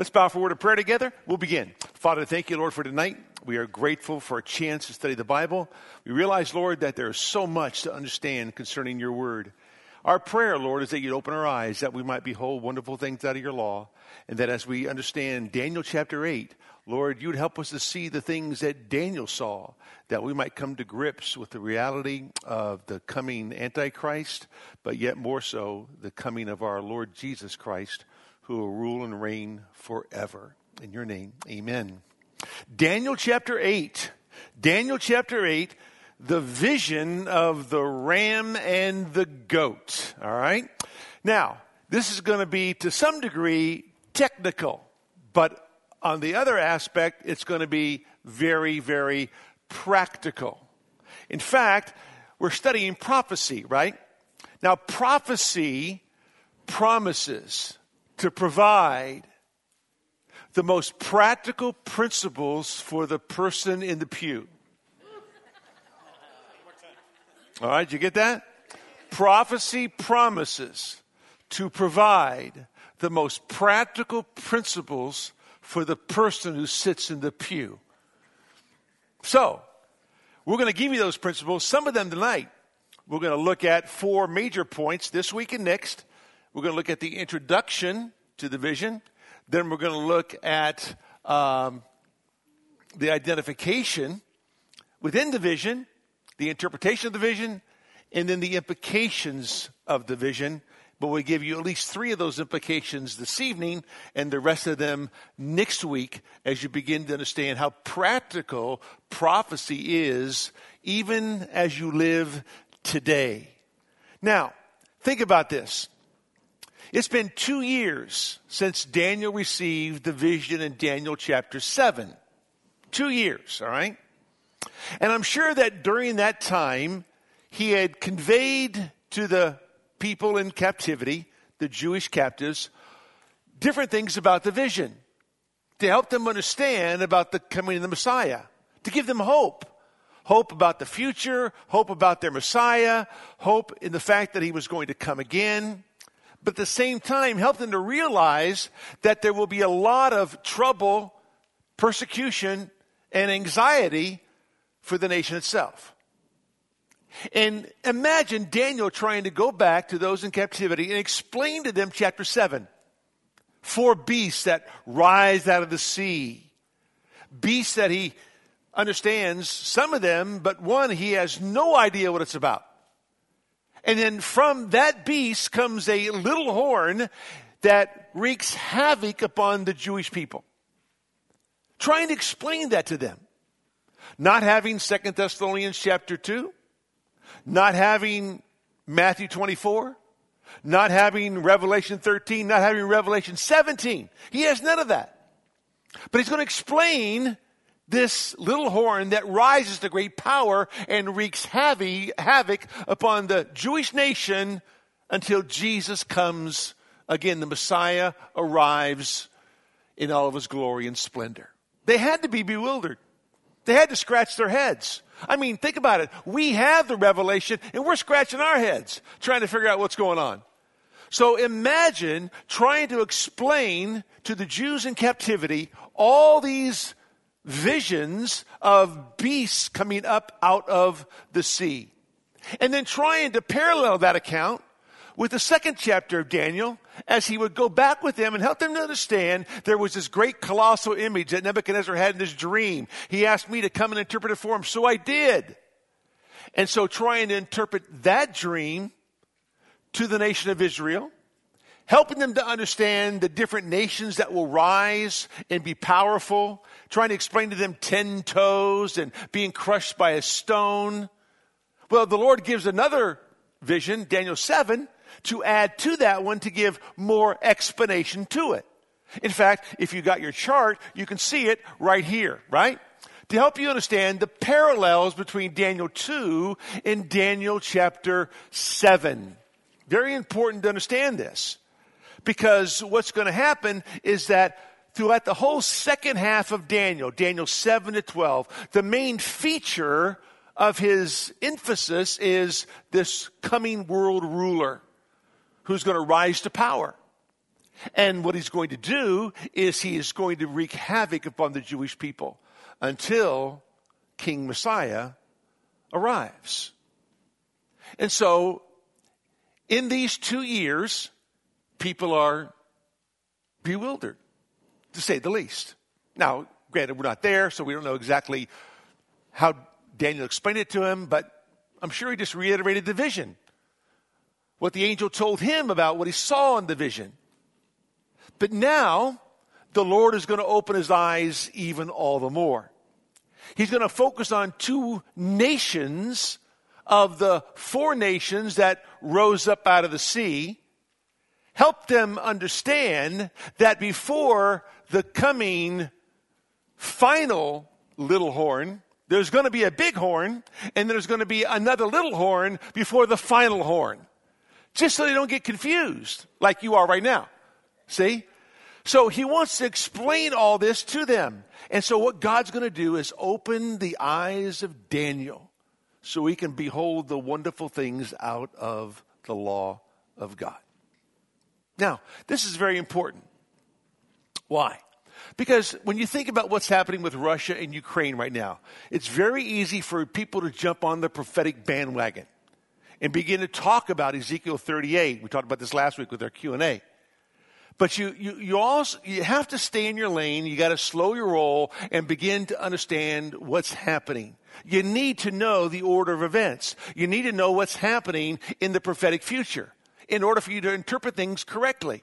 Let's bow for a word of prayer together. We'll begin. Father, thank you, Lord, for tonight. We are grateful for a chance to study the Bible. We realize, Lord, that there is so much to understand concerning your word. Our prayer, Lord, is that you'd open our eyes that we might behold wonderful things out of your law, and that as we understand Daniel chapter 8, Lord, you'd help us to see the things that Daniel saw, that we might come to grips with the reality of the coming Antichrist, but yet more so, the coming of our Lord Jesus Christ, who will rule and reign forever. In your name, amen. Daniel chapter 8. Daniel chapter 8 the vision of the ram and the goat. All right? Now, this is going to be to some degree technical, but on the other aspect, it's going to be very, very practical. In fact, we're studying prophecy, right? Now, prophecy promises to provide the most practical principles for the person in the pew. All right, you get that? Prophecy promises to provide the most practical principles for the person who sits in the pew. So, we're going to give you those principles, some of them tonight. We're going to look at four major points this week and next. We're going to look at the introduction to the vision. Then we're going to look at um, the identification within the vision the interpretation of the vision, and then the implications of the vision. But we give you at least three of those implications this evening and the rest of them next week as you begin to understand how practical prophecy is, even as you live today. Now, think about this. It's been two years since Daniel received the vision in Daniel chapter 7. Two years, all right? And I'm sure that during that time, he had conveyed to the people in captivity, the Jewish captives, different things about the vision to help them understand about the coming of the Messiah, to give them hope. Hope about the future, hope about their Messiah, hope in the fact that he was going to come again. But at the same time, help them to realize that there will be a lot of trouble, persecution, and anxiety for the nation itself. And imagine Daniel trying to go back to those in captivity and explain to them chapter 7. Four beasts that rise out of the sea. Beasts that he understands, some of them, but one he has no idea what it's about. And then from that beast comes a little horn that wreaks havoc upon the Jewish people. Trying to explain that to them not having Second Thessalonians chapter 2, not having Matthew 24, not having Revelation 13, not having Revelation 17. He has none of that. But he's going to explain this little horn that rises to great power and wreaks havoc upon the Jewish nation until Jesus comes again. The Messiah arrives in all of his glory and splendor. They had to be bewildered. They had to scratch their heads. I mean, think about it. We have the revelation and we're scratching our heads trying to figure out what's going on. So imagine trying to explain to the Jews in captivity all these visions of beasts coming up out of the sea. And then trying to parallel that account with the second chapter of Daniel as he would go back with them and help them to understand there was this great colossal image that Nebuchadnezzar had in this dream. He asked me to come and interpret it for him, so I did. And so trying to interpret that dream to the nation of Israel, helping them to understand the different nations that will rise and be powerful, trying to explain to them ten toes and being crushed by a stone. Well, the Lord gives another vision, Daniel 7, to add to that one to give more explanation to it. In fact, if you got your chart, you can see it right here, right? To help you understand the parallels between Daniel 2 and Daniel chapter 7. Very important to understand this. Because what's going to happen is that throughout the whole second half of Daniel, Daniel 7 to 12, the main feature of his emphasis is this coming world ruler who's going to rise to power. And what he's going to do is he is going to wreak havoc upon the Jewish people until King Messiah arrives. And so, in these two years, people are bewildered, to say the least. Now, granted, we're not there, so we don't know exactly how Daniel explained it to him, but I'm sure he just reiterated the vision. What the angel told him about what he saw in the vision. But now, the Lord is going to open his eyes even all the more. He's going to focus on two nations of the four nations that rose up out of the sea, help them understand that before the coming final little horn, there's going to be a big horn, and there's going to be another little horn before the final horn. Just so they don't get confused like you are right now. See? So he wants to explain all this to them. And so what God's going to do is open the eyes of Daniel so he can behold the wonderful things out of the law of God. Now, this is very important. Why? Because when you think about what's happening with Russia and Ukraine right now, it's very easy for people to jump on the prophetic bandwagon and begin to talk about Ezekiel 38. We talked about this last week with our Q&A. But you, you, you also, you have to stay in your lane. You got to slow your roll and begin to understand what's happening. You need to know the order of events. You need to know what's happening in the prophetic future in order for you to interpret things correctly.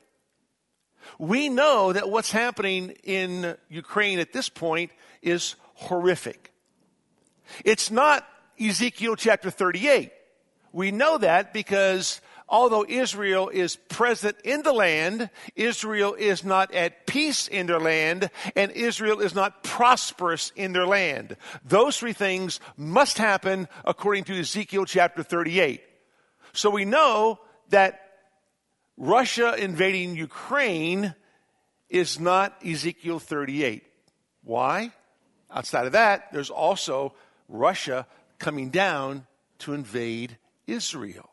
We know that what's happening in Ukraine at this point is horrific. It's not Ezekiel chapter 38. We know that because although Israel is present in the land, Israel is not at peace in their land, and Israel is not prosperous in their land. Those three things must happen according to Ezekiel chapter 38. So we know that Russia invading Ukraine is not Ezekiel 38. Why? Outside of that, there's also Russia coming down to invade Israel.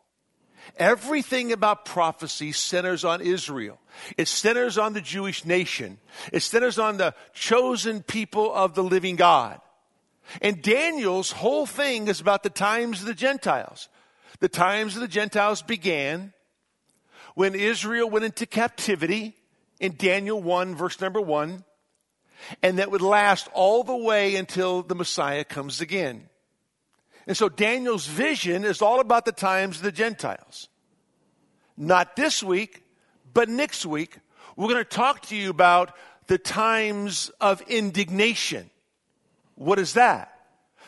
Everything about prophecy centers on Israel. It centers on the Jewish nation. It centers on the chosen people of the living God. And Daniel's whole thing is about the times of the Gentiles. The times of the Gentiles began when Israel went into captivity in Daniel 1, verse number 1, and that would last all the way until the Messiah comes again. And so Daniel's vision is all about the times of the Gentiles. Not this week, but next week, we're going to talk to you about the times of indignation. What is that?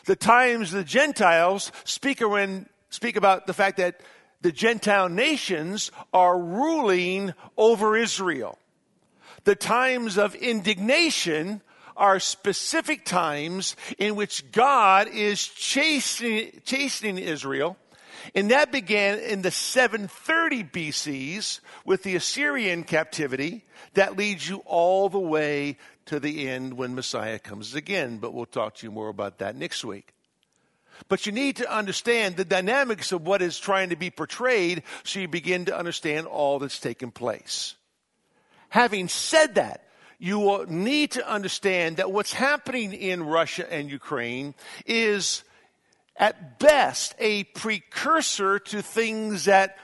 The times of the Gentiles speak, when, speak about the fact that the Gentile nations are ruling over Israel. The times of indignation are specific times in which God is chastening, chastening Israel. And that began in the 730 BCs with the Assyrian captivity that leads you all the way to the end when Messiah comes again. But we'll talk to you more about that next week. But you need to understand the dynamics of what is trying to be portrayed so you begin to understand all that's taken place. Having said that, you will need to understand that what's happening in Russia and Ukraine is at best a precursor to things that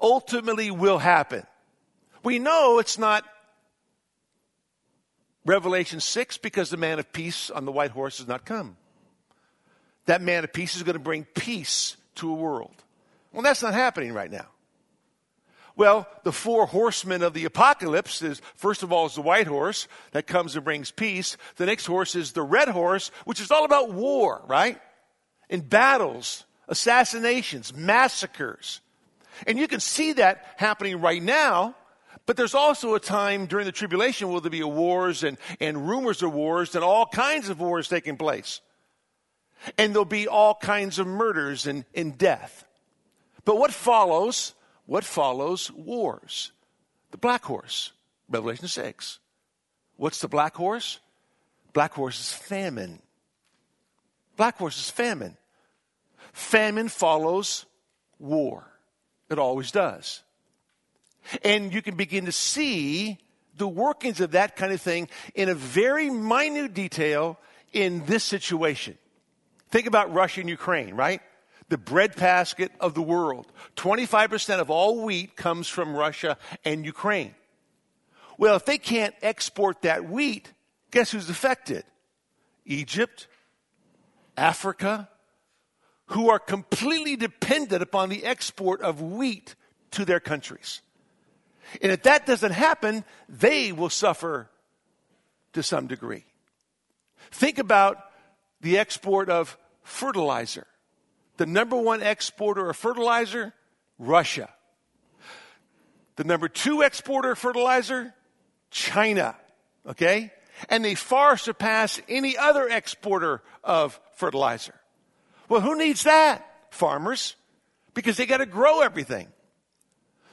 ultimately will happen. We know it's not Revelation 6 because the man of peace on the white horse has not come. That man of peace is going to bring peace to a world. Well, that's not happening right now. Well, the four horsemen of the apocalypse is, first of all, is the white horse that comes and brings peace. The next horse is the red horse, which is all about war, right? In battles, assassinations, massacres. And you can see that happening right now, but there's also a time during the tribulation where there'll be wars and, and rumors of wars and all kinds of wars taking place. And there'll be all kinds of murders and, and death. But what follows what follows wars? The black horse, Revelation 6. What's the black horse? Black horse is famine. Black horse is famine. Famine follows war. It always does. And you can begin to see the workings of that kind of thing in a very minute detail in this situation. Think about Russia and Ukraine, right? The breadbasket of the world. 25% of all wheat comes from Russia and Ukraine. Well, if they can't export that wheat, guess who's affected? Egypt, Africa, who are completely dependent upon the export of wheat to their countries. And if that doesn't happen, they will suffer to some degree. Think about the export of fertilizer. The number one exporter of fertilizer, Russia. The number two exporter of fertilizer, China. Okay? And they far surpass any other exporter of fertilizer. Well, who needs that? Farmers. Because they got to grow everything.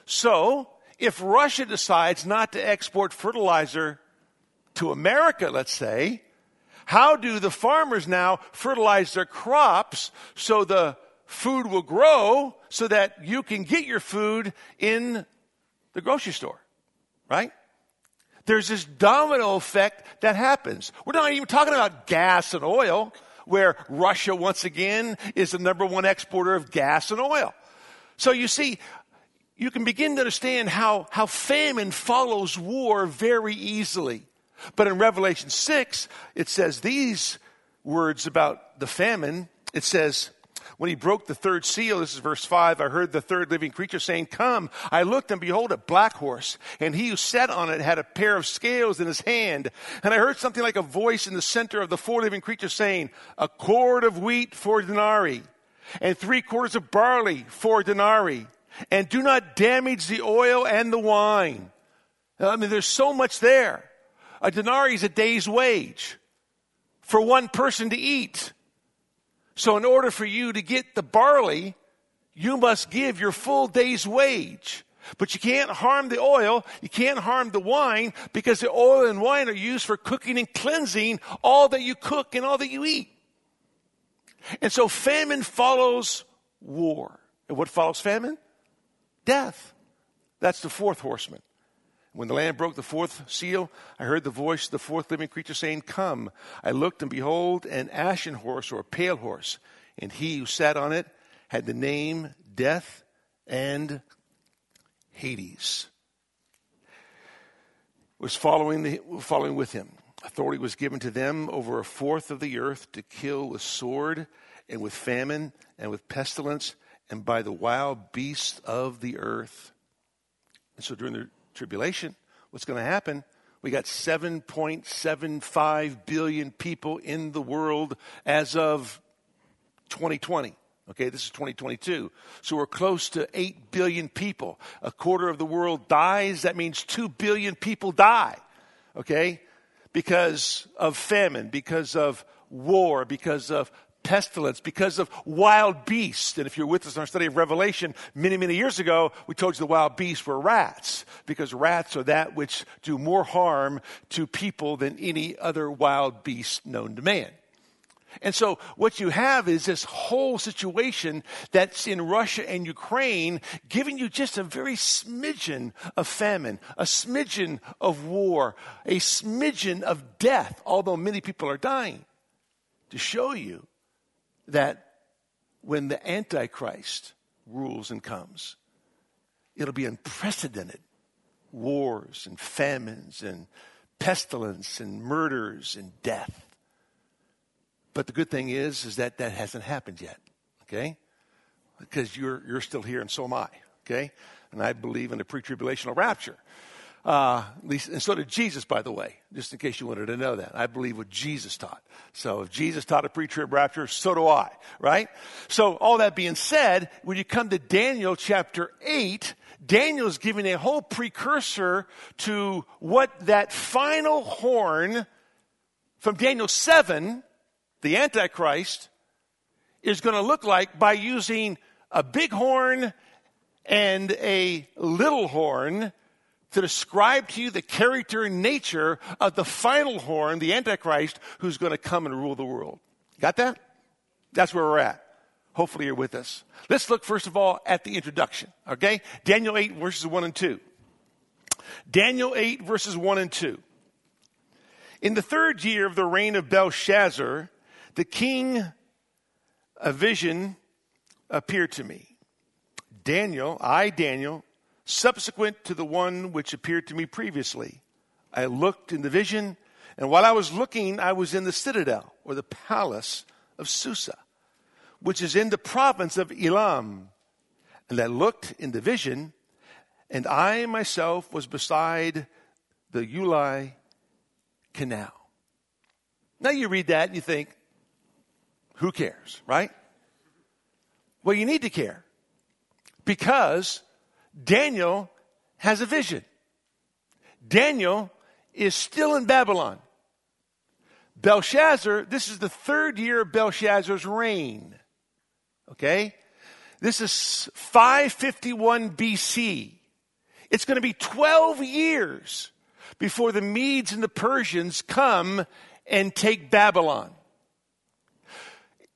So, if Russia decides not to export fertilizer to America, let's say, how do the farmers now fertilize their crops so the food will grow so that you can get your food in the grocery store? Right? There's this domino effect that happens. We're not even talking about gas and oil, where Russia once again is the number one exporter of gas and oil. So you see, you can begin to understand how, how famine follows war very easily. But in Revelation 6, it says these words about the famine. It says, when he broke the third seal, this is verse 5, I heard the third living creature saying, Come. I looked and behold a black horse, and he who sat on it had a pair of scales in his hand. And I heard something like a voice in the center of the four living creatures saying, A cord of wheat for denarii, and three quarters of barley for denarii, and do not damage the oil and the wine. I mean, there's so much there. A denarii is a day's wage for one person to eat. So, in order for you to get the barley, you must give your full day's wage. But you can't harm the oil, you can't harm the wine, because the oil and wine are used for cooking and cleansing all that you cook and all that you eat. And so famine follows war. And what follows famine? Death. That's the fourth horseman. When the Lamb broke the fourth seal, I heard the voice of the fourth living creature saying, Come. I looked, and behold, an ashen horse or a pale horse, and he who sat on it had the name Death and Hades. Was following, the, following with him. Authority was given to them over a fourth of the earth to kill with sword and with famine and with pestilence and by the wild beasts of the earth. And so during the tribulation, what's going to happen? We got 7.75 billion people in the world as of 2020. Okay, this is 2022. So we're close to 8 billion people. A quarter of the world dies. That means 2 billion people die. Okay? Because of famine, because of war, because of pestilence, because of wild beasts. And if you're with us in our study of Revelation many, many years ago, we told you the wild beasts were rats, because rats are that which do more harm to people than any other wild beast known to man. And so what you have is this whole situation that's in Russia and Ukraine giving you just a very smidgen of famine, a smidgen of war, a smidgen of death, although many people are dying, to show you that when the Antichrist rules and comes, it'll be unprecedented wars and famines and pestilence and murders and death. But the good thing is, is that that hasn't happened yet. Okay? Because you're, you're still here and so am I. Okay? And I believe in the pre-tribulational rapture. Uh, and so did Jesus, by the way, just in case you wanted to know that. I believe what Jesus taught. So if Jesus taught a pre-trib rapture, so do I, right? So all that being said, when you come to Daniel chapter 8, Daniel is giving a whole precursor to what that final horn from Daniel 7, the Antichrist, is going to look like by using a big horn and a little horn to describe to you the character and nature of the final horn, the Antichrist, who's going to come and rule the world. Got that? That's where we're at. Hopefully you're with us. Let's look first of all at the introduction, okay? Daniel 8 verses 1 and 2. Daniel 8, verses 1 and 2. In the third year of the reign of Belshazzar, the king, a vision appeared to me. Daniel, I, Daniel, subsequent to the one which appeared to me previously, I looked in the vision, and while I was looking, I was in the citadel, or the palace of Susa, which is in the province of Elam. And I looked in the vision, and I myself was beside the Ulai canal. Now you read that and you think, who cares, right? Well, you need to care because Daniel has a vision. Daniel is still in Babylon. Belshazzar, this is the third year of Belshazzar's reign. Okay? This is 551 BC. It's going to be 12 years before the Medes and the Persians come and take Babylon.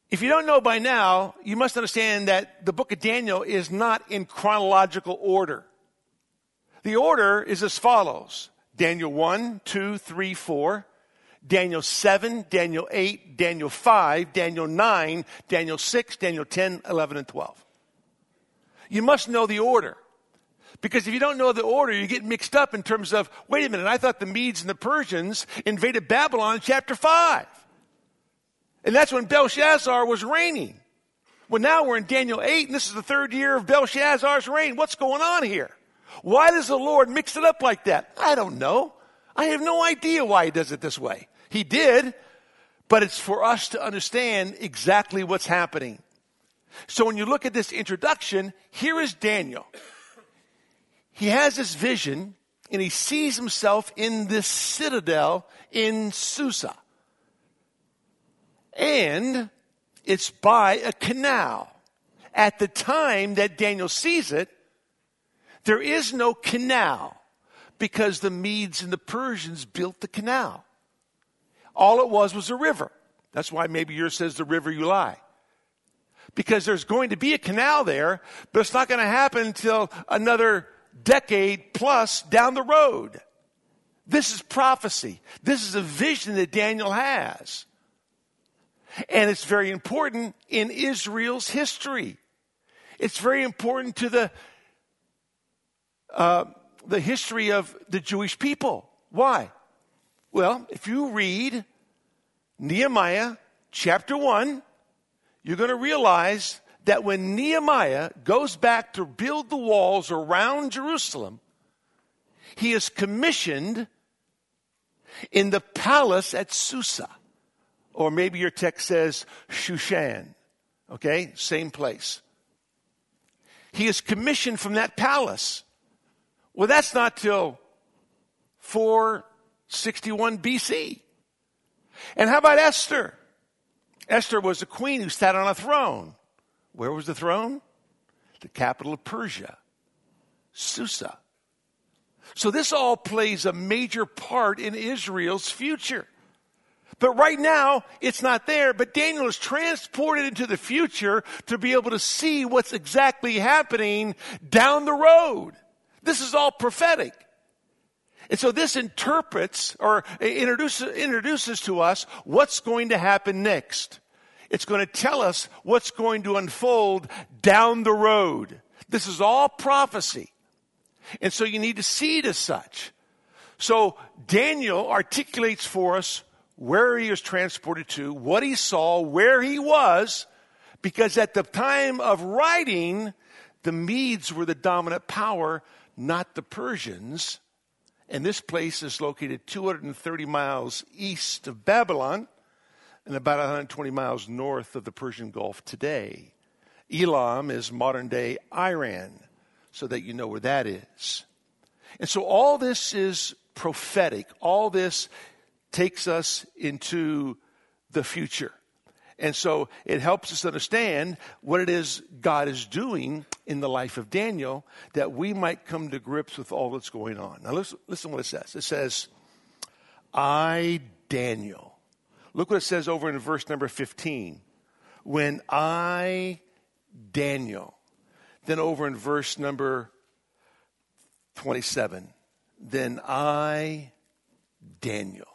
If you don't know by now, you must understand that the book of Daniel is not in chronological order. The order is as follows Daniel 1, 2, 3, 4, Daniel 7, Daniel 8, Daniel 5, Daniel 9, Daniel 6, Daniel 10, 11, and 12. You must know the order. Because if you don't know the order, you get mixed up in terms of, wait a minute, I thought the Medes and the Persians invaded Babylon in chapter 5. And that's when Belshazzar was reigning. Well, now we're in Daniel 8, and this is the third year of Belshazzar's reign. What's going on here? Why does the Lord mix it up like that? I don't know. I have no idea why he does it this way. He did, but it's for us to understand exactly what's happening. So when you look at this introduction, here is Daniel he has this vision and he sees himself in this citadel in Susa. And it's by a canal. At the time that Daniel sees it, there is no canal because the Medes and the Persians built the canal. All it was was a river. That's why maybe yours says the river Ulai. Because there's going to be a canal there, but it's not going to happen until another decade plus down the road. This is prophecy. This is a vision that Daniel has. And it's very important in Israel's history. It's very important to the, uh, the history of the Jewish people. Why? Well, if you read Nehemiah chapter 1, you're going to realize that when Nehemiah goes back to build the walls around Jerusalem, he is commissioned in the palace at Susa. Or maybe your text says Shushan. Okay, same place. He is commissioned from that palace. Well, that's not till 461 BC. And how about Esther? Esther was a queen who sat on a throne. Where was the throne? The capital of Persia, Susa. So this all plays a major part in Israel's future. But right now, it's not there. But Daniel is transported into the future to be able to see what's exactly happening down the road. This is all prophetic. And so this interprets or introduces, introduces to us what's going to happen next. It's going to tell us what's going to unfold down the road. This is all prophecy. And so you need to see it as such. So Daniel articulates for us where he was transported to, what he saw, where he was, because at the time of writing, the Medes were the dominant power, not the Persians. And this place is located 230 miles east of Babylon and about 120 miles north of the Persian Gulf today. Elam is modern day Iran, so that you know where that is. And so all this is prophetic. All this takes us into the future. And so it helps us understand what it is God is doing in the life of Daniel that we might come to grips with all that's going on. Now listen, listen what it says. It says, I, Daniel, Look what it says over in verse number 15. When I, Daniel, then over in verse number 27, then I, Daniel.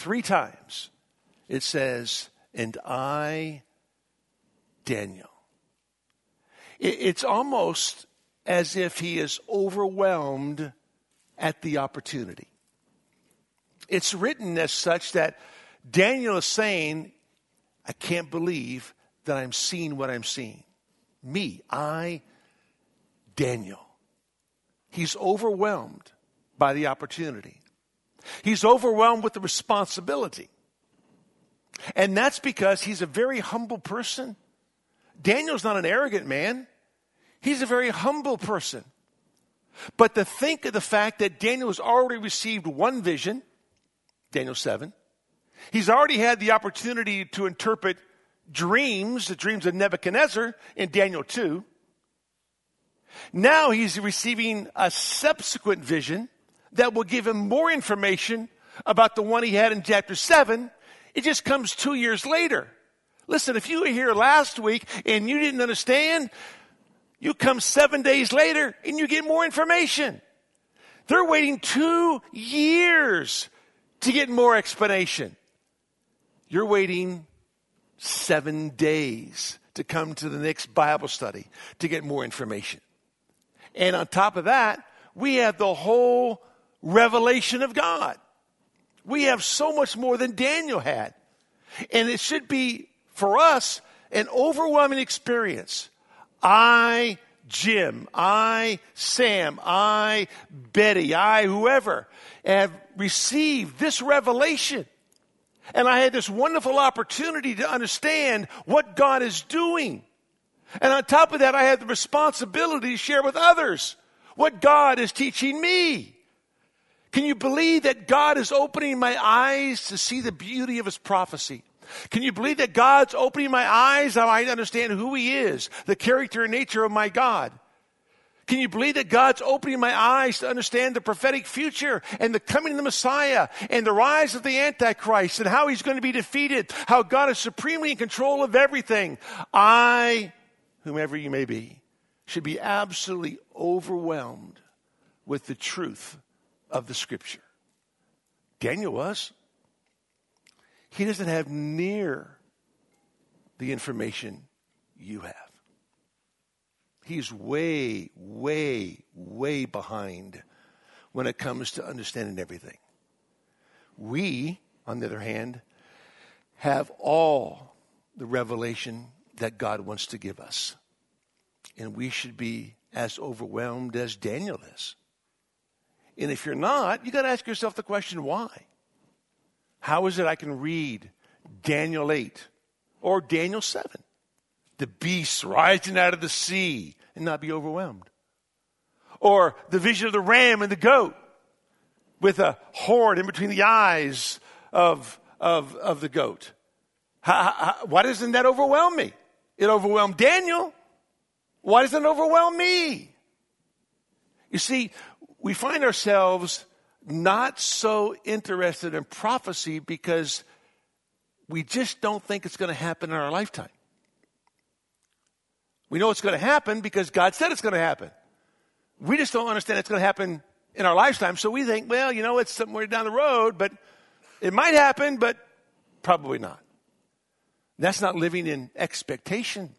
Three times it says, and I, Daniel. It's almost as if he is overwhelmed at the opportunity. It's written as such that Daniel is saying, I can't believe that I'm seeing what I'm seeing. Me, I, Daniel. He's overwhelmed by the opportunity. He's overwhelmed with the responsibility. And that's because he's a very humble person. Daniel's not an arrogant man. He's a very humble person. But to think of the fact that Daniel has already received one vision, Daniel 7, he's already had the opportunity to interpret dreams, the dreams of Nebuchadnezzar in Daniel 2. Now he's receiving a subsequent vision that will give him more information about the one he had in chapter 7. It just comes two years later. Listen, if you were here last week and you didn't understand, you come seven days later and you get more information. They're waiting two years to get more explanation. You're waiting seven days to come to the next Bible study to get more information. And on top of that, we have the whole revelation of God. We have so much more than Daniel had. And it should be, for us, an overwhelming experience. I, Jim, I, Sam, I, Betty, I, whoever, have received this revelation. And I had this wonderful opportunity to understand what God is doing. And on top of that, I have the responsibility to share with others what God is teaching me. Can you believe that God is opening my eyes to see the beauty of his prophecy? Can you believe that God's opening my eyes so I understand who he is, the character and nature of my God? Can you believe that God's opening my eyes to understand the prophetic future and the coming of the Messiah and the rise of the Antichrist and how he's going to be defeated, how God is supremely in control of everything? I, whomever you may be, should be absolutely overwhelmed with the truth of the scripture. Daniel was. He doesn't have near the information you have. He's way, way, way behind when it comes to understanding everything. We, on the other hand, have all the revelation that God wants to give us. And we should be as overwhelmed as Daniel is. And if you're not, you got to ask yourself the question why? How is it I can read Daniel 8 or Daniel 7? The beasts rising out of the sea and not be overwhelmed. Or the vision of the ram and the goat with a horn in between the eyes of, of, of the goat. How, how, why doesn't that overwhelm me? It overwhelmed Daniel. Why doesn't it overwhelm me? You see, we find ourselves not so interested in prophecy because we just don't think it's going to happen in our lifetime. We know it's going to happen because God said it's going to happen. We just don't understand it's going to happen in our lifetime. So we think, well, you know, it's somewhere down the road, but it might happen, but probably not. That's not living in expectation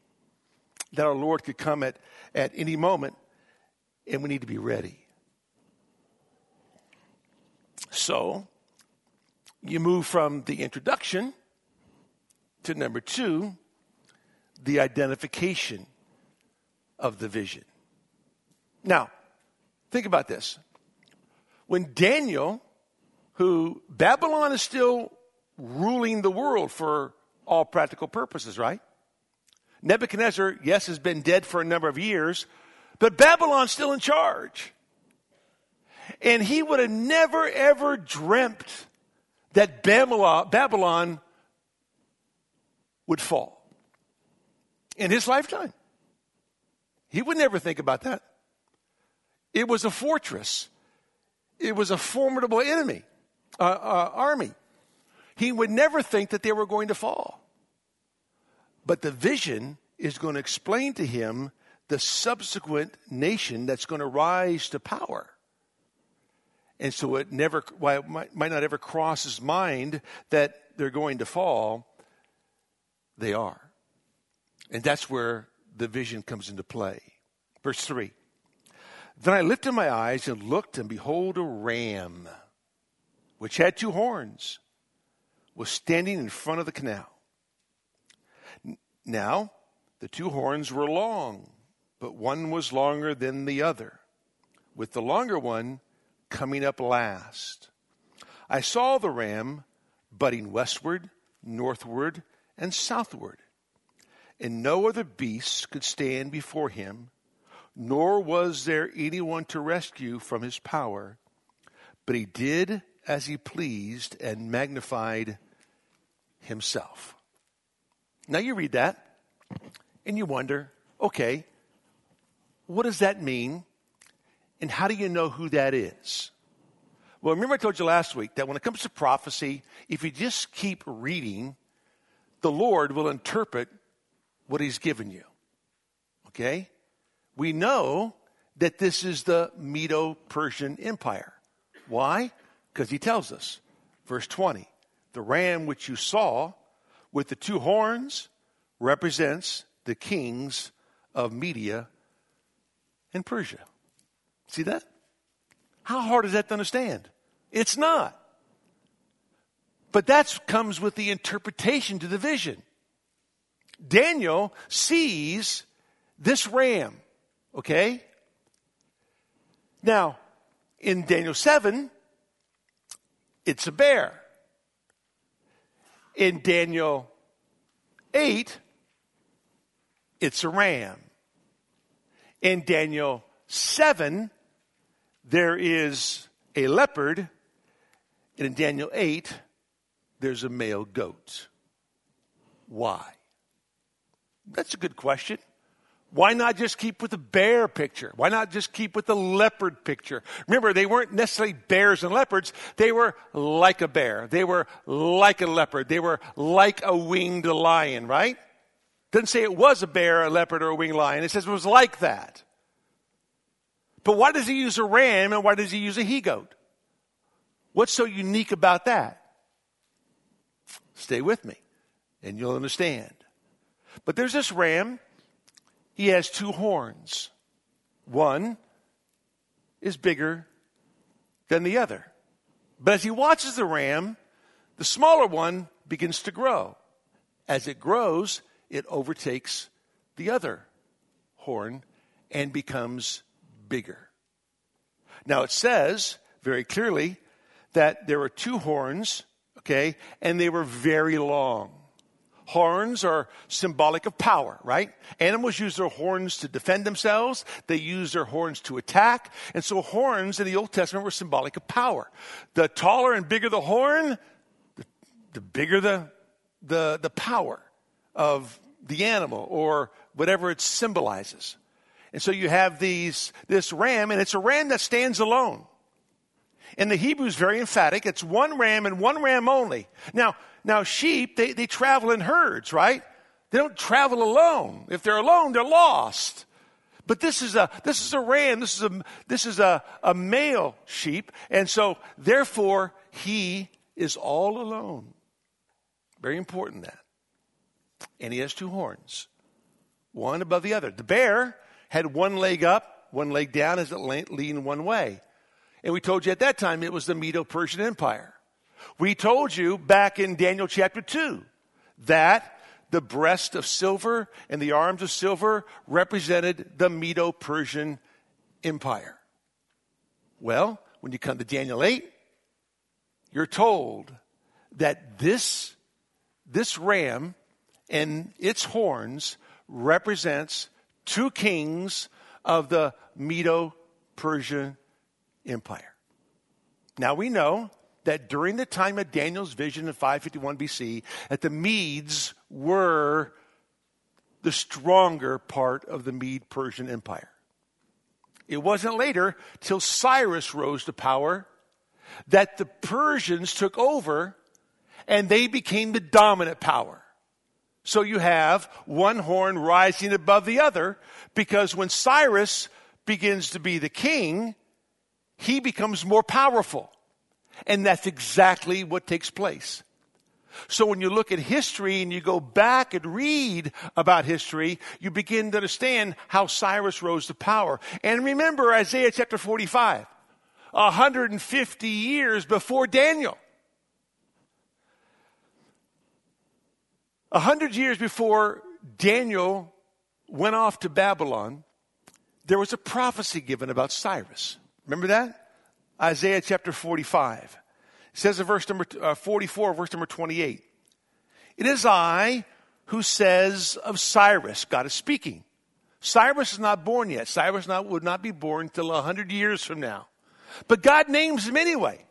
that our Lord could come at, at any moment, and we need to be ready. So, you move from the introduction to number two, the identification of the vision. Now, think about this. When Daniel, who Babylon is still ruling the world for all practical purposes, right? Nebuchadnezzar, yes, has been dead for a number of years, but Babylon's still in charge. And he would have never ever dreamt that Babylon, would fall in his lifetime. He would never think about that. It was a fortress. It was a formidable enemy, uh, uh, army. He would never think that they were going to fall. But the vision is going to explain to him the subsequent nation that's going to rise to power. And so it never, why it might, might not ever cross his mind that they're going to fall, they are. And that's where the vision comes into play. Verse 3 Then I lifted my eyes and looked, and behold, a ram, which had two horns, was standing in front of the canal. Now, the two horns were long, but one was longer than the other, with the longer one coming up last. I saw the ram butting westward, northward, and southward and no other beast could stand before him, nor was there anyone to rescue from his power. But he did as he pleased and magnified himself. Now you read that and you wonder, okay, what does that mean? And how do you know who that is? Well, remember I told you last week that when it comes to prophecy, if you just keep reading, the Lord will interpret what he's given you. Okay? We know that this is the Medo Persian Empire. Why? Because he tells us. Verse 20 The ram which you saw with the two horns represents the kings of Media and Persia. See that? How hard is that to understand? It's not. But that comes with the interpretation to the vision. Daniel sees this ram, okay? Now, in Daniel 7, it's a bear. In Daniel 8, it's a ram. In Daniel 7, there is a leopard. And in Daniel 8, there's a male goat. Why? That's a good question. Why not just keep with the bear picture? Why not just keep with the leopard picture? Remember, they weren't necessarily bears and leopards. They were like a bear. They were like a leopard. They were like a winged lion, right? Doesn't say it was a bear, a leopard, or a winged lion. It says it was like that. But why does he use a ram and why does he use a he goat? What's so unique about that? Stay with me and you'll understand. But there's this ram. He has two horns. One is bigger than the other. But as he watches the ram, the smaller one begins to grow. As it grows, it overtakes the other horn and becomes bigger. Now it says very clearly that there were two horns, okay, and they were very long. Horns are symbolic of power, right? Animals use their horns to defend themselves. They use their horns to attack. And so horns in the Old Testament were symbolic of power. The taller and bigger the horn, the, the bigger the, the, the power of the animal or whatever it symbolizes. And so you have these, this ram, and it's a ram that stands alone. And the Hebrew is very emphatic. It's one ram and one ram only. Now, now, sheep, they, they travel in herds, right? They don't travel alone. If they're alone, they're lost. But this is a, this is a ram. This is a, this is a, a male sheep. And so, therefore, he is all alone. Very important that. And he has two horns, one above the other. The bear had one leg up, one leg down as it leaned one way. And we told you at that time it was the Medo Persian Empire. We told you back in Daniel chapter 2 that the breast of silver and the arms of silver represented the Medo Persian Empire. Well, when you come to Daniel 8, you're told that this, this ram and its horns represents two kings of the Medo Persian Empire. Now we know that during the time of Daniel's vision in 551 BC, that the Medes were the stronger part of the Mede Persian Empire. It wasn't later till Cyrus rose to power that the Persians took over and they became the dominant power. So you have one horn rising above the other because when Cyrus begins to be the king, he becomes more powerful. And that's exactly what takes place. So when you look at history and you go back and read about history, you begin to understand how Cyrus rose to power. And remember Isaiah chapter 45, 150 years before Daniel. A hundred years before Daniel went off to Babylon, there was a prophecy given about Cyrus. Remember that? Isaiah chapter 45. It says in verse number uh, 44, verse number 28. It is I who says of Cyrus, God is speaking. Cyrus is not born yet. Cyrus not, would not be born until a hundred years from now. But God names him anyway.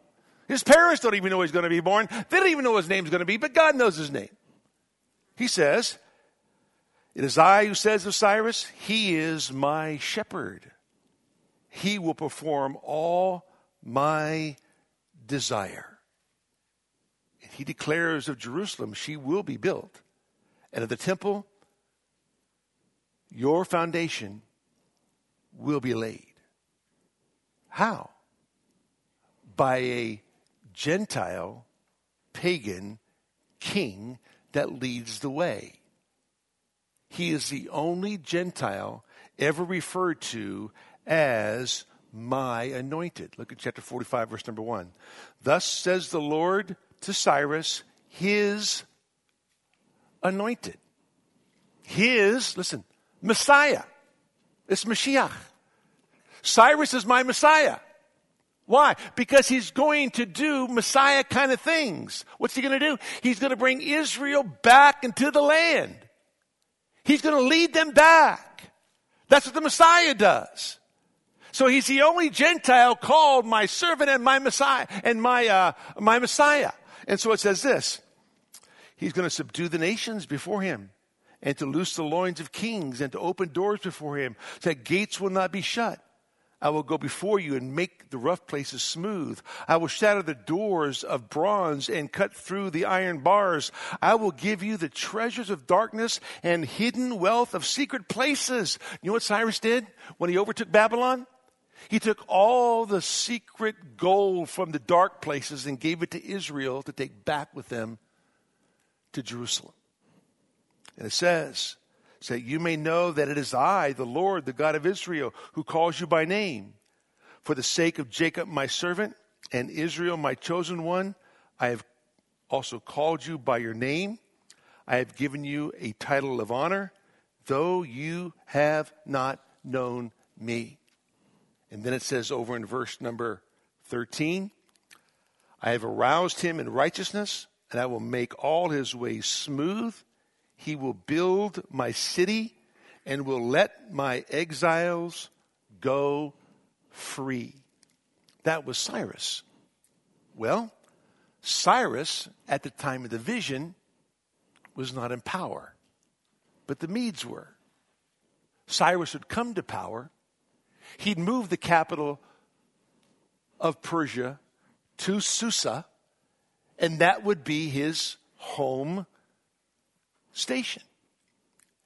His parents don't even know he's going to be born. They don't even know his name's going to be, but God knows his name. He says, It is I who says of Cyrus, He is my shepherd. He will perform all my desire. And he declares of Jerusalem, she will be built. And of the temple, your foundation will be laid. How? By a Gentile, pagan king that leads the way. He is the only Gentile ever referred to as my anointed. Look at chapter 45, verse number 1. Thus says the Lord to Cyrus, his anointed. His, listen, Messiah. It's Mashiach. Cyrus is my Messiah. Why? Because he's going to do Messiah kind of things. What's he going to do? He's going to bring Israel back into the land. He's going to lead them back. That's what the Messiah does. So he's the only Gentile called my servant and my Messiah and my, uh, my Messiah. And so it says this. He's going to subdue the nations before him and to loose the loins of kings and to open doors before him so that gates will not be shut. I will go before you and make the rough places smooth. I will shatter the doors of bronze and cut through the iron bars. I will give you the treasures of darkness and hidden wealth of secret places. You know what Cyrus did when he overtook Babylon? He took all the secret gold from the dark places and gave it to Israel to take back with them to Jerusalem. And it says, so that you may know that it is I, the Lord, the God of Israel, who calls you by name. For the sake of Jacob, my servant, and Israel, my chosen one, I have also called you by your name. I have given you a title of honor, though you have not known me. And then it says over in verse number 13, I have aroused him in righteousness, and I will make all his ways smooth. He will build my city and will let my exiles go free. That was Cyrus. Well, Cyrus, at the time of the vision, was not in power, but the Medes were. Cyrus had come to power he'd move the capital of Persia to Susa, and that would be his home station.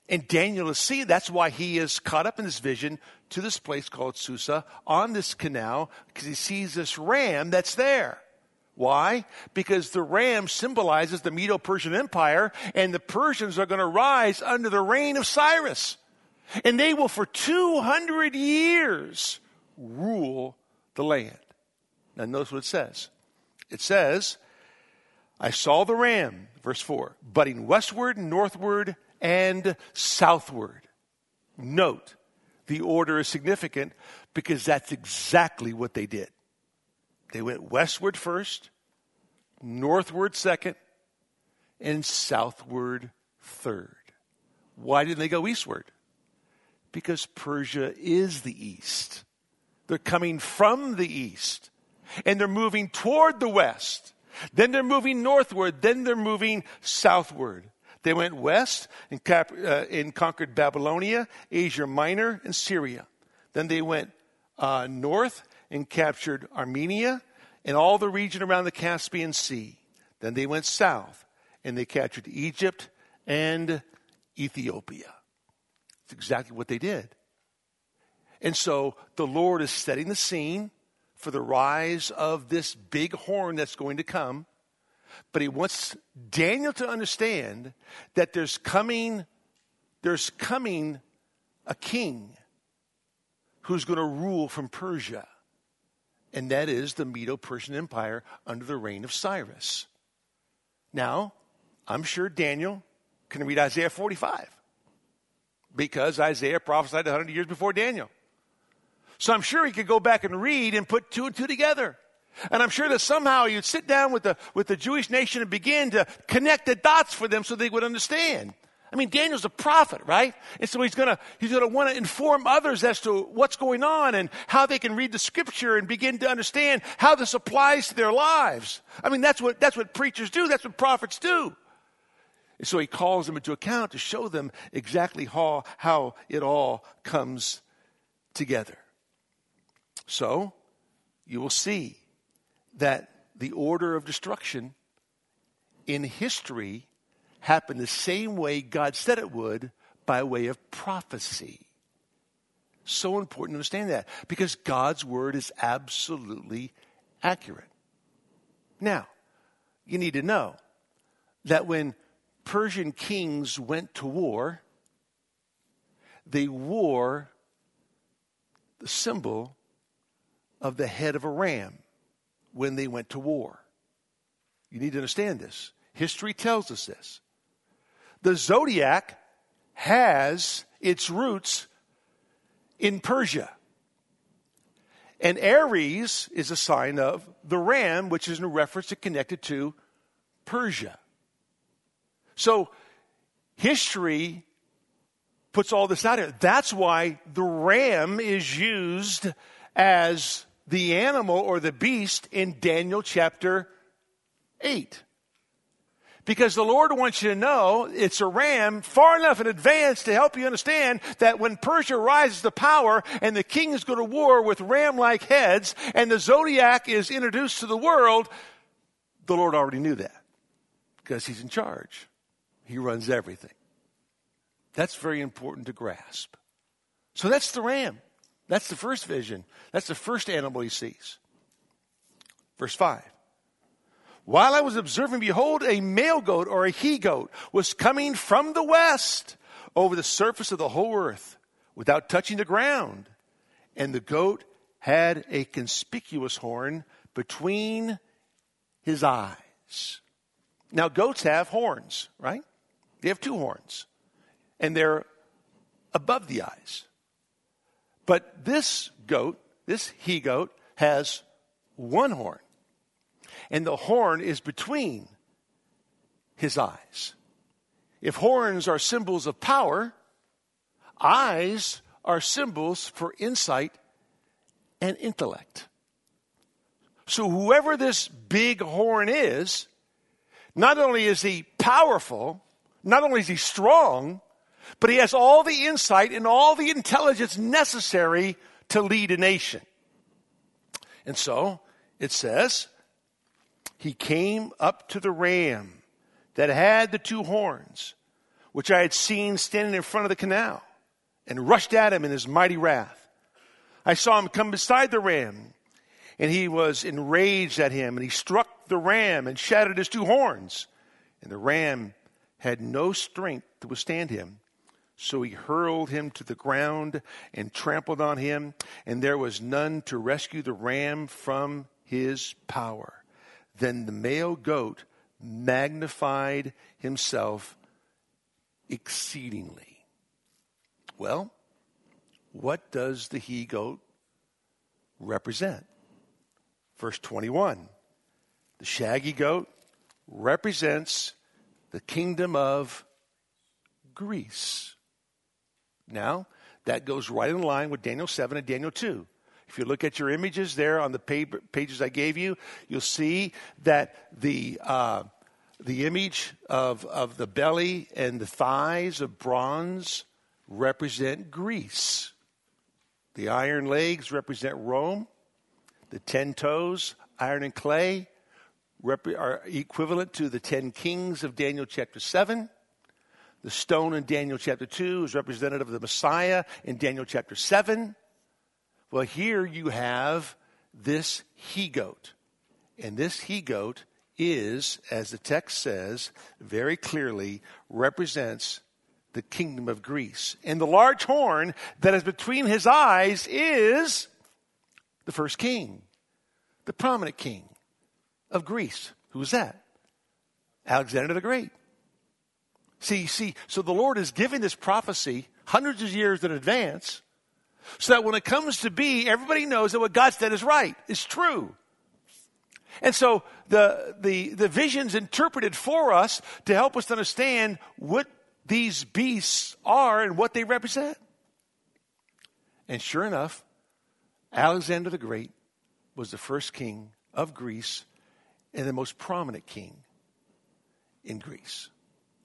And Daniel is seeing that's why he is caught up in this vision to this place called Susa on this canal because he sees this ram that's there. Why? Because the ram symbolizes the Medo Persian Empire and the Persians are going to rise under the reign of Cyrus. And they will for 200 years rule the land. Now notice what it says. It says, I saw the ram, verse 4, budding westward, northward, and southward. Note, the order is significant because that's exactly what they did. They went westward first, northward second, and southward third. Why didn't they go eastward? Because Persia is the east. They're coming from the east and they're moving toward the west. Then they're moving northward. Then they're moving southward. They went west and, cap- uh, and conquered Babylonia, Asia Minor, and Syria. Then they went uh, north and captured Armenia and all the region around the Caspian Sea. Then they went south and they captured Egypt and Ethiopia. It's exactly what they did. And so the Lord is setting the scene for the rise of this big horn that's going to come. But he wants Daniel to understand that there's coming, there's coming a king who's going to rule from Persia. And that is the Medo Persian Empire under the reign of Cyrus. Now, I'm sure Daniel can read Isaiah 45 because Isaiah prophesied 100 years before Daniel. So I'm sure he could go back and read and put two and two together. And I'm sure that somehow you'd sit down with the, with the Jewish nation and begin to connect the dots for them so they would understand. I mean, Daniel's a prophet, right? And so he's gonna, he's gonna want to inform others as to what's going on and how they can read the scripture and begin to understand how this applies to their lives. I mean, that's what, that's what preachers do. That's what prophets do. And so he calls them into account to show them exactly how, how it all comes together. So you will see that the order of destruction in history happened the same way God said it would by way of prophecy. So important to understand that because God's word is absolutely accurate. Now, you need to know that when Persian kings went to war, they wore the symbol of the head of a ram when they went to war. You need to understand this. History tells us this. The zodiac has its roots in Persia. And Aries is a sign of the ram, which is in reference to connected to Persia. So history puts all this out here. That's why the ram is used as the animal or the beast in Daniel chapter 8. Because the Lord wants you to know it's a ram far enough in advance to help you understand that when Persia rises to power and the kings go to war with ram like heads and the zodiac is introduced to the world, the Lord already knew that because he's in charge. He runs everything. That's very important to grasp. So that's the ram. That's the first vision. That's the first animal he sees. Verse 5. While I was observing, behold, a male goat or a he goat was coming from the west over the surface of the whole earth without touching the ground. And the goat had a conspicuous horn between his eyes. Now, goats have horns, right? They have two horns, and they're above the eyes. But this goat, this he goat, has one horn. And the horn is between his eyes. If horns are symbols of power, eyes are symbols for insight and intellect. So, whoever this big horn is, not only is he powerful, not only is he strong, but he has all the insight and all the intelligence necessary to lead a nation. And so it says, he came up to the ram that had the two horns, which I had seen standing in front of the canal, and rushed at him in his mighty wrath. I saw him come beside the ram, and he was enraged at him, and he struck the ram and shattered his two horns. And the ram had no strength to withstand him. So he hurled him to the ground and trampled on him, and there was none to rescue the ram from his power. Then the male goat magnified himself exceedingly. Well, what does the he goat represent? Verse 21 The shaggy goat represents the kingdom of Greece. Now, that goes right in line with Daniel 7 and Daniel 2. If you look at your images there on the pages I gave you, you'll see that the, uh, the image of, of the belly and the thighs of bronze represent Greece. The iron legs represent Rome. The ten toes, iron and clay, rep- are equivalent to the ten kings of Daniel chapter 7. The stone in Daniel chapter 2 is representative of the Messiah in Daniel chapter 7. Well, here you have this he goat. And this he goat is, as the text says very clearly, represents the kingdom of Greece. And the large horn that is between his eyes is the first king, the prominent king of Greece. Who was that? Alexander the Great. See, see, so the Lord is giving this prophecy hundreds of years in advance so that when it comes to be, everybody knows that what God said is right, is true. And so the, the, the vision's interpreted for us to help us understand what these beasts are and what they represent. And sure enough, Alexander the Great was the first king of Greece and the most prominent king in Greece.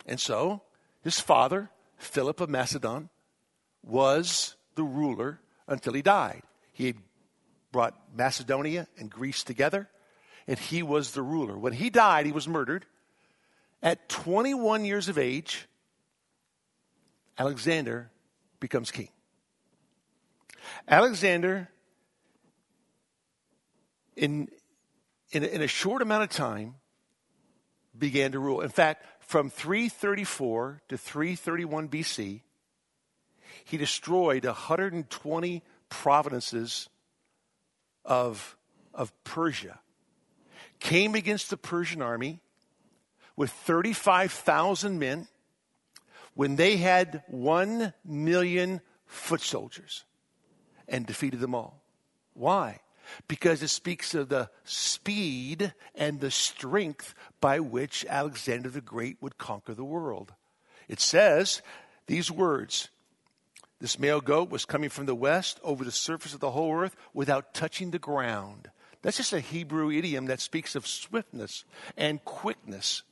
And so his father, Philip of Macedon, was the ruler until he died. He had brought Macedonia and Greece together, and he was the ruler. When he died, he was murdered. At 21 years of age, Alexander becomes king. Alexander, in, in, in a short amount of time, began to rule. In fact, from 334 to 331 BC, he destroyed 120 provinces of, of Persia, came against the Persian army with 35,000 men when they had 1 million foot soldiers and defeated them all. Why? Because it speaks of the speed and the strength by which Alexander the Great would conquer the world. It says these words This male goat was coming from the west over the surface of the whole earth without touching the ground. That's just a Hebrew idiom that speaks of swiftness and quickness.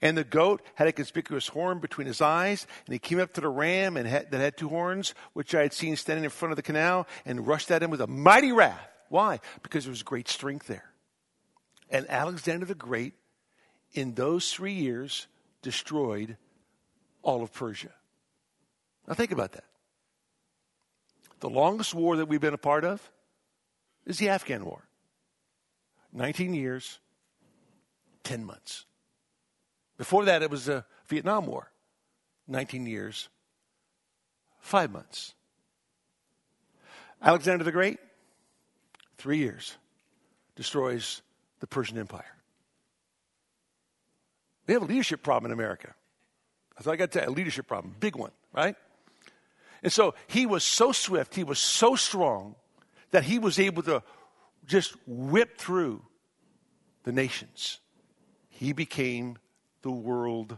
And the goat had a conspicuous horn between his eyes, and he came up to the ram and had, that had two horns, which I had seen standing in front of the canal, and rushed at him with a mighty wrath. Why? Because there was great strength there. And Alexander the Great, in those three years, destroyed all of Persia. Now think about that. The longest war that we've been a part of is the Afghan War 19 years, 10 months. Before that, it was the Vietnam War 19 years, 5 months. Alexander the Great, three years, destroys the Persian Empire. We have a leadership problem in America. All I got to tell you, a leadership problem, big one, right? And so he was so swift, he was so strong that he was able to just whip through the nations. He became the world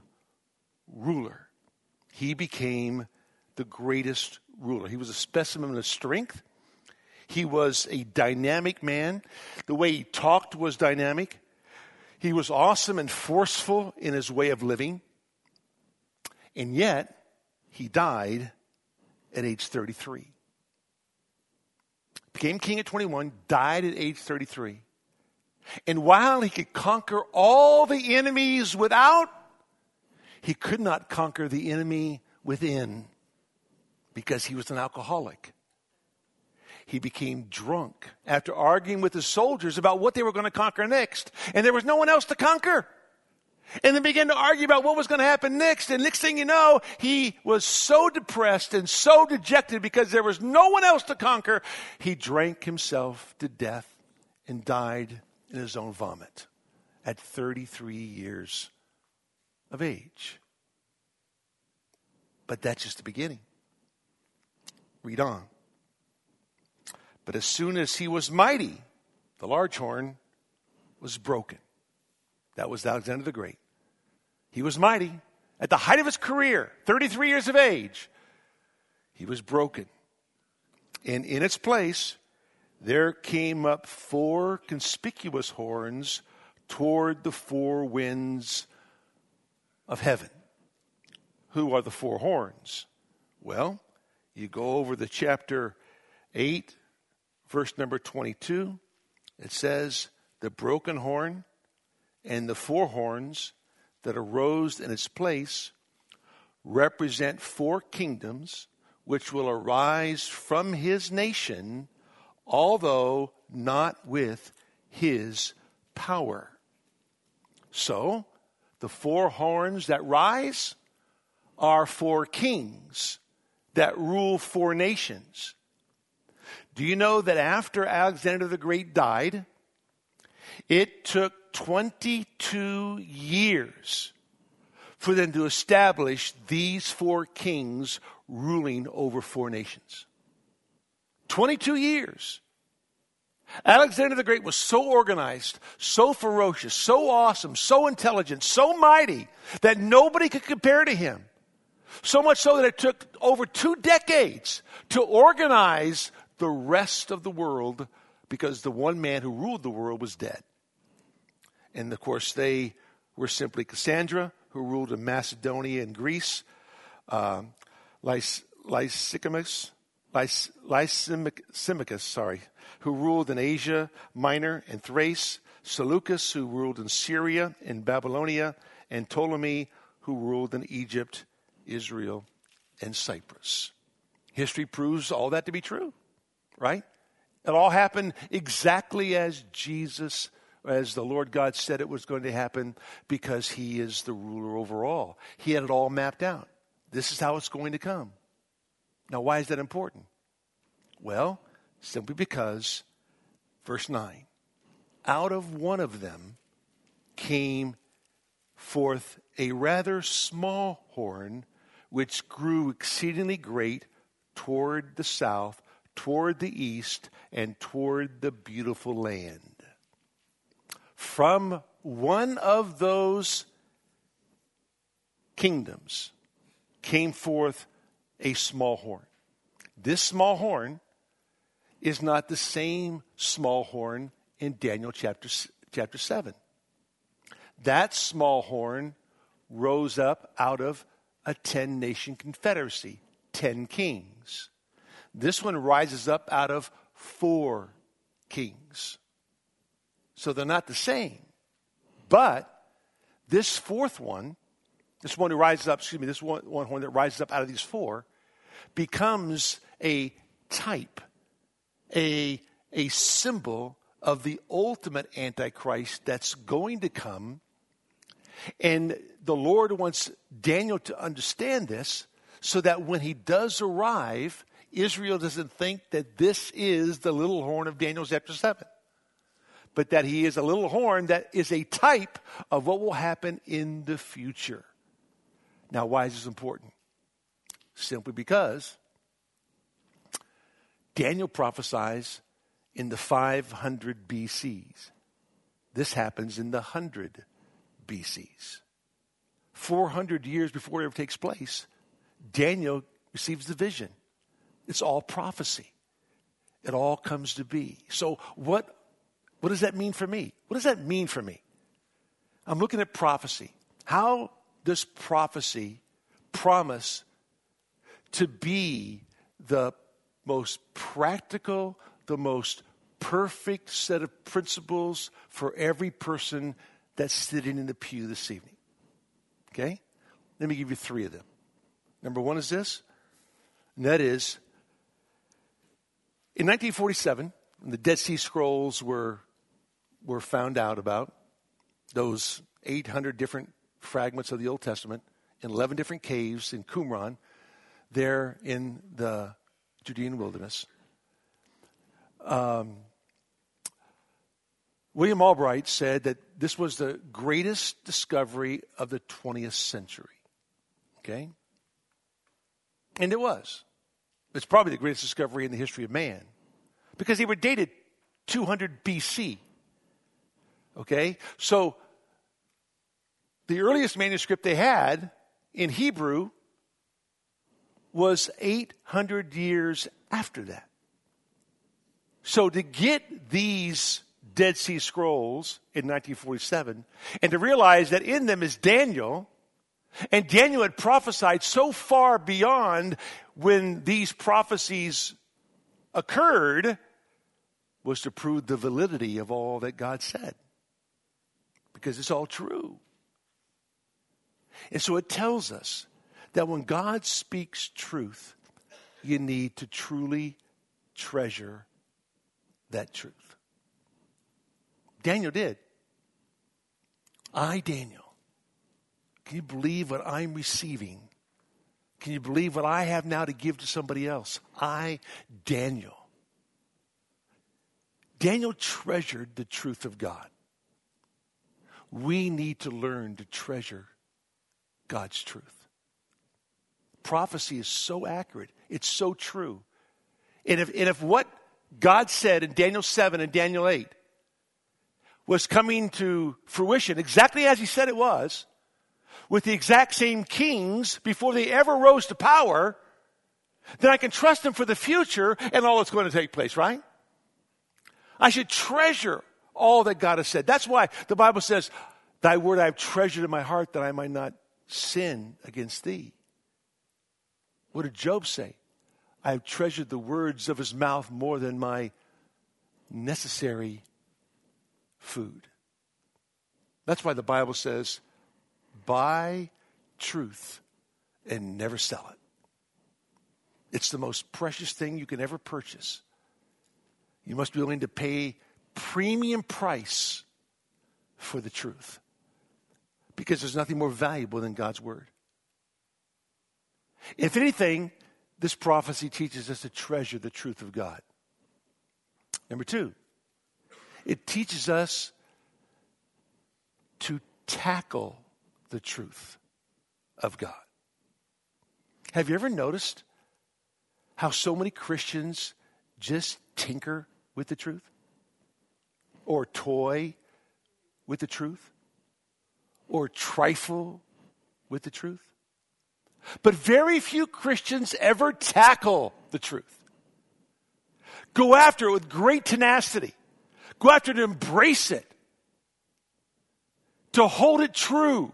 ruler. He became the greatest ruler. He was a specimen of strength. He was a dynamic man. The way he talked was dynamic. He was awesome and forceful in his way of living. And yet, he died at age 33. Became king at 21, died at age 33. And while he could conquer all the enemies without, he could not conquer the enemy within because he was an alcoholic. He became drunk after arguing with his soldiers about what they were going to conquer next. And there was no one else to conquer. And they began to argue about what was going to happen next. And next thing you know, he was so depressed and so dejected because there was no one else to conquer. He drank himself to death and died in his own vomit at 33 years of age. But that's just the beginning. Read on. But as soon as he was mighty, the large horn was broken. That was Alexander the Great. He was mighty. At the height of his career, 33 years of age, he was broken. And in its place, there came up four conspicuous horns toward the four winds of heaven. Who are the four horns? Well, you go over the chapter 8, verse number 22. It says, The broken horn and the four horns that arose in its place represent four kingdoms which will arise from his nation although not with his power. So, the four horns that rise are four kings that rule four nations. Do you know that after Alexander the Great died, it took 22 years for them to establish these four kings ruling over four nations? 22 years. Alexander the Great was so organized, so ferocious, so awesome, so intelligent, so mighty that nobody could compare to him. So much so that it took over two decades to organize the rest of the world because the one man who ruled the world was dead. And of course, they were simply Cassander, who ruled in Macedonia and Greece, uh, Lysimachus, Lysimachus, sorry, who ruled in Asia Minor and Thrace, Seleucus, who ruled in Syria and Babylonia, and Ptolemy, who ruled in Egypt, Israel, and Cyprus. History proves all that to be true, right? It all happened exactly as Jesus, as the Lord God said it was going to happen, because He is the ruler over all. He had it all mapped out. This is how it's going to come. Now, why is that important? Well, simply because, verse 9, out of one of them came forth a rather small horn, which grew exceedingly great toward the south, toward the east, and toward the beautiful land. From one of those kingdoms came forth a small horn. This small horn is not the same small horn in Daniel chapter, chapter 7. That small horn rose up out of a 10 nation confederacy, 10 kings. This one rises up out of four kings. So they're not the same. But this fourth one, this one who rises up, excuse me, this one, one horn that rises up out of these four, becomes a type, a, a symbol of the ultimate Antichrist that's going to come. And the Lord wants Daniel to understand this so that when he does arrive, Israel doesn't think that this is the little horn of Daniel chapter 7, but that he is a little horn that is a type of what will happen in the future. Now, why is this important? Simply because Daniel prophesies in the 500 BCs. This happens in the 100 BCs. 400 years before it ever takes place, Daniel receives the vision. It's all prophecy. It all comes to be. So, what, what does that mean for me? What does that mean for me? I'm looking at prophecy. How does prophecy promise to be the most practical, the most perfect set of principles for every person that's sitting in the pew this evening. Okay? Let me give you three of them. Number one is this, and that is in 1947, when the Dead Sea Scrolls were, were found out about, those 800 different fragments of the Old Testament in 11 different caves in Qumran, there in the Judean wilderness. Um, William Albright said that this was the greatest discovery of the 20th century. Okay? And it was. It's probably the greatest discovery in the history of man because they were dated 200 BC. Okay? So the earliest manuscript they had in Hebrew was 800 years after that. So to get these Dead Sea Scrolls in 1947 and to realize that in them is Daniel, and Daniel had prophesied so far beyond when these prophecies occurred was to prove the validity of all that God said. Because it's all true. And so it tells us that when God speaks truth, you need to truly treasure that truth. Daniel did. I, Daniel, can you believe what I'm receiving? Can you believe what I have now to give to somebody else? I, Daniel. Daniel treasured the truth of God. We need to learn to treasure God's truth. Prophecy is so accurate, it's so true. And if, and if what God said in Daniel 7 and Daniel 8 was coming to fruition exactly as he said it was, with the exact same kings before they ever rose to power, then I can trust them for the future and all that's going to take place, right? I should treasure all that God has said. That's why the Bible says, Thy word I have treasured in my heart that I might not sin against thee. What did Job say? I have treasured the words of his mouth more than my necessary food. That's why the Bible says, buy truth and never sell it. It's the most precious thing you can ever purchase. You must be willing to pay premium price for the truth because there's nothing more valuable than God's word. If anything, this prophecy teaches us to treasure the truth of God. Number two, it teaches us to tackle the truth of God. Have you ever noticed how so many Christians just tinker with the truth? Or toy with the truth? Or trifle with the truth? But very few Christians ever tackle the truth. Go after it with great tenacity. Go after it to embrace it. To hold it true.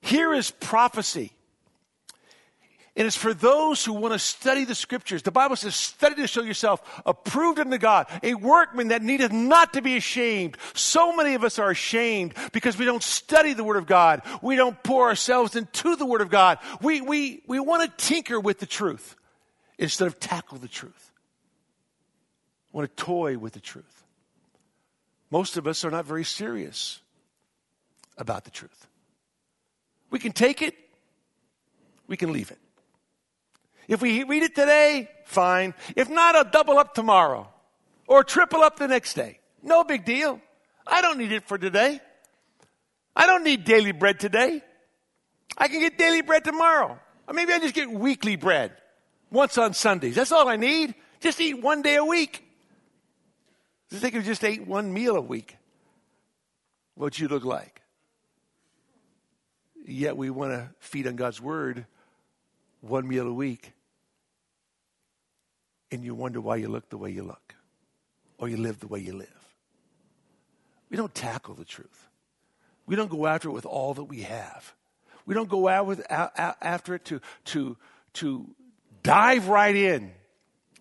Here is prophecy. And it's for those who want to study the scriptures. The Bible says, study to show yourself approved unto God, a workman that needeth not to be ashamed. So many of us are ashamed because we don't study the Word of God. We don't pour ourselves into the Word of God. We, we, we want to tinker with the truth instead of tackle the truth. We want to toy with the truth. Most of us are not very serious about the truth. We can take it, we can leave it. If we read it today, fine. If not, I'll double up tomorrow or triple up the next day. No big deal. I don't need it for today. I don't need daily bread today. I can get daily bread tomorrow. Or maybe I just get weekly bread once on Sundays. That's all I need. Just eat one day a week. Just think if you just ate one meal a week, what you look like. Yet we want to feed on God's word one meal a week and you wonder why you look the way you look or you live the way you live. We don't tackle the truth. We don't go after it with all that we have. We don't go out with, after it to, to, to dive right in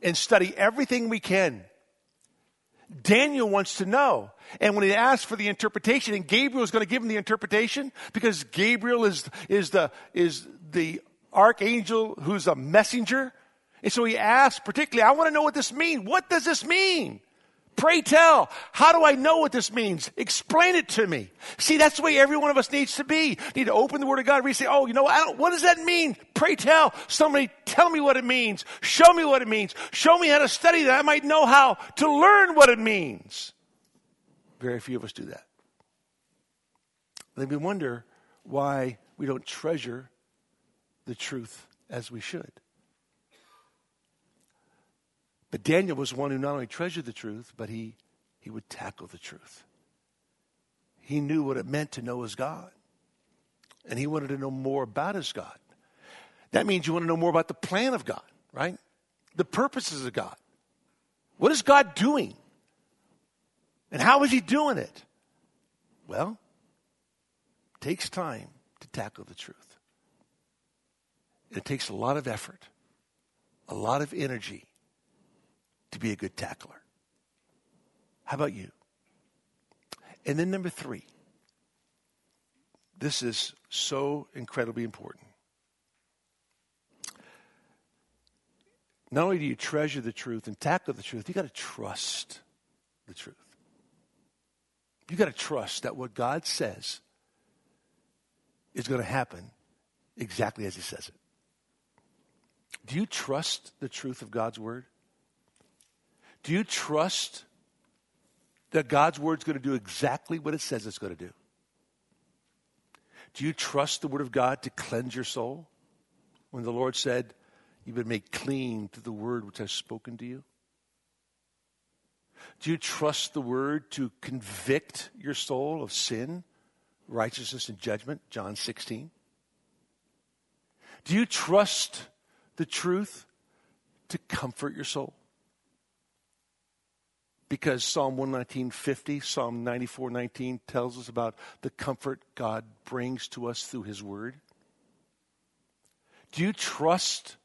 and study everything we can. Daniel wants to know. And when he asks for the interpretation, and Gabriel is going to give him the interpretation, because Gabriel is, is, the, is the archangel who's a messenger and so he asked, particularly, I want to know what this means. What does this mean? Pray tell. How do I know what this means? Explain it to me. See, that's the way every one of us needs to be. Need to open the Word of God read. Say, oh, you know, what, what does that mean? Pray tell. Somebody tell me what it means. Show me what it means. Show me how to study that I might know how to learn what it means. Very few of us do that. Then we wonder why we don't treasure the truth as we should. But Daniel was one who not only treasured the truth, but he, he would tackle the truth. He knew what it meant to know his God. And he wanted to know more about his God. That means you want to know more about the plan of God, right? The purposes of God. What is God doing? And how is he doing it? Well, it takes time to tackle the truth. It takes a lot of effort, a lot of energy, to be a good tackler. How about you? And then number three, this is so incredibly important. Not only do you treasure the truth and tackle the truth, you got to trust the truth. You got to trust that what God says is going to happen exactly as He says it. Do you trust the truth of God's word? Do you trust that God's word is going to do exactly what it says it's going to do? Do you trust the word of God to cleanse your soul? When the Lord said, You've been made clean through the word which I've spoken to you? Do you trust the word to convict your soul of sin, righteousness, and judgment? John 16. Do you trust the truth to comfort your soul? Because Psalm 119.50, Psalm 94.19 tells us about the comfort God brings to us through his word. Do you trust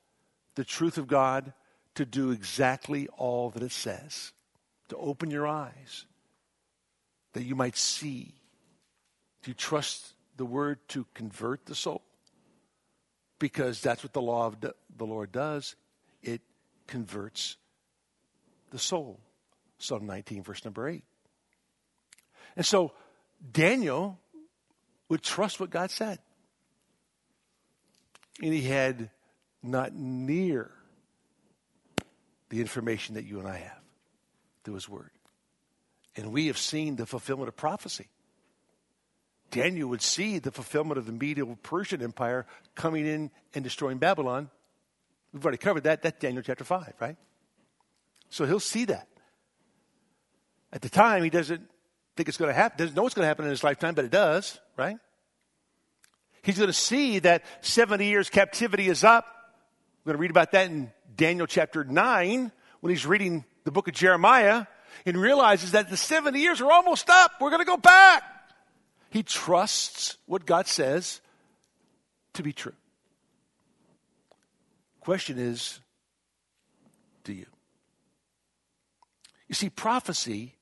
the truth of God to do exactly all that it says? To open your eyes that you might see? Do you trust the word to convert the soul? Because that's what the law of the Lord does. It converts the soul. Psalm 19, verse number 8. And so Daniel would trust what God said. And he had not near the information that you and I have through his word. And we have seen the fulfillment of prophecy. Daniel would see the fulfillment of the Medo Persian Empire coming in and destroying Babylon. We've already covered that. That's Daniel chapter 5, right? So he'll see that. At the time, he doesn't think it's going to happen, doesn't know what's going to happen in his lifetime, but it does, right? He's going to see that 70 years captivity is up. We're going to read about that in Daniel chapter 9 when he's reading the book of Jeremiah and realizes that the 70 years are almost up. We're going to go back. He trusts what God says to be true. Question is, do you? You see, prophecy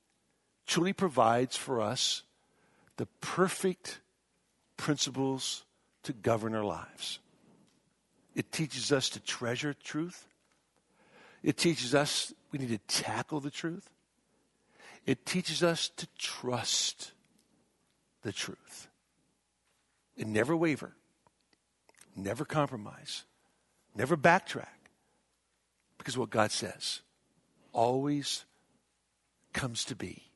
truly provides for us the perfect principles to govern our lives. It teaches us to treasure truth. It teaches us we need to tackle the truth. It teaches us to trust the truth and never waver, never compromise, never backtrack. Because what God says always comes to be.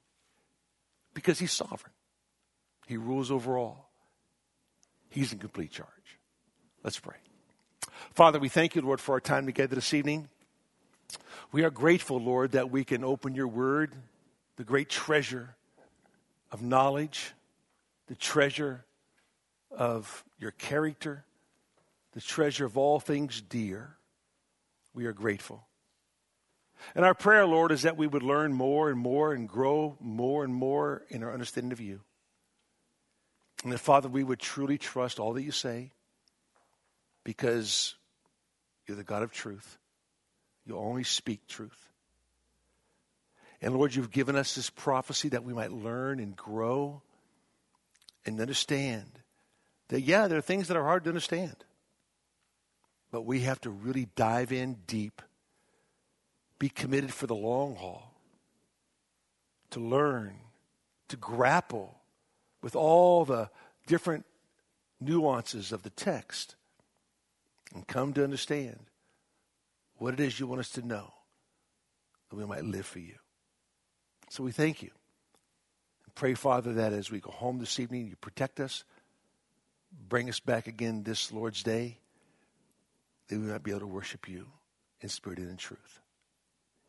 Because He's sovereign, He rules over all, He's in complete charge. Let's pray. Father, we thank you, Lord, for our time together this evening. We are grateful, Lord, that we can open your word, the great treasure of knowledge the treasure of your character, the treasure of all things dear. We are grateful. And our prayer, Lord, is that we would learn more and more and grow more and more in our understanding of you. And that, Father, we would truly trust all that you say because you're the God of truth. You only speak truth. And Lord, you've given us this prophecy that we might learn and grow and understand that, yeah, there are things that are hard to understand. But we have to really dive in deep, be committed for the long haul, to learn, to grapple with all the different nuances of the text, and come to understand what it is you want us to know that we might live for you. So we thank you. And pray, Father, that as we go home this evening, you protect us, bring us back again this Lord's Day, that we might be able to worship you in spirit and in truth.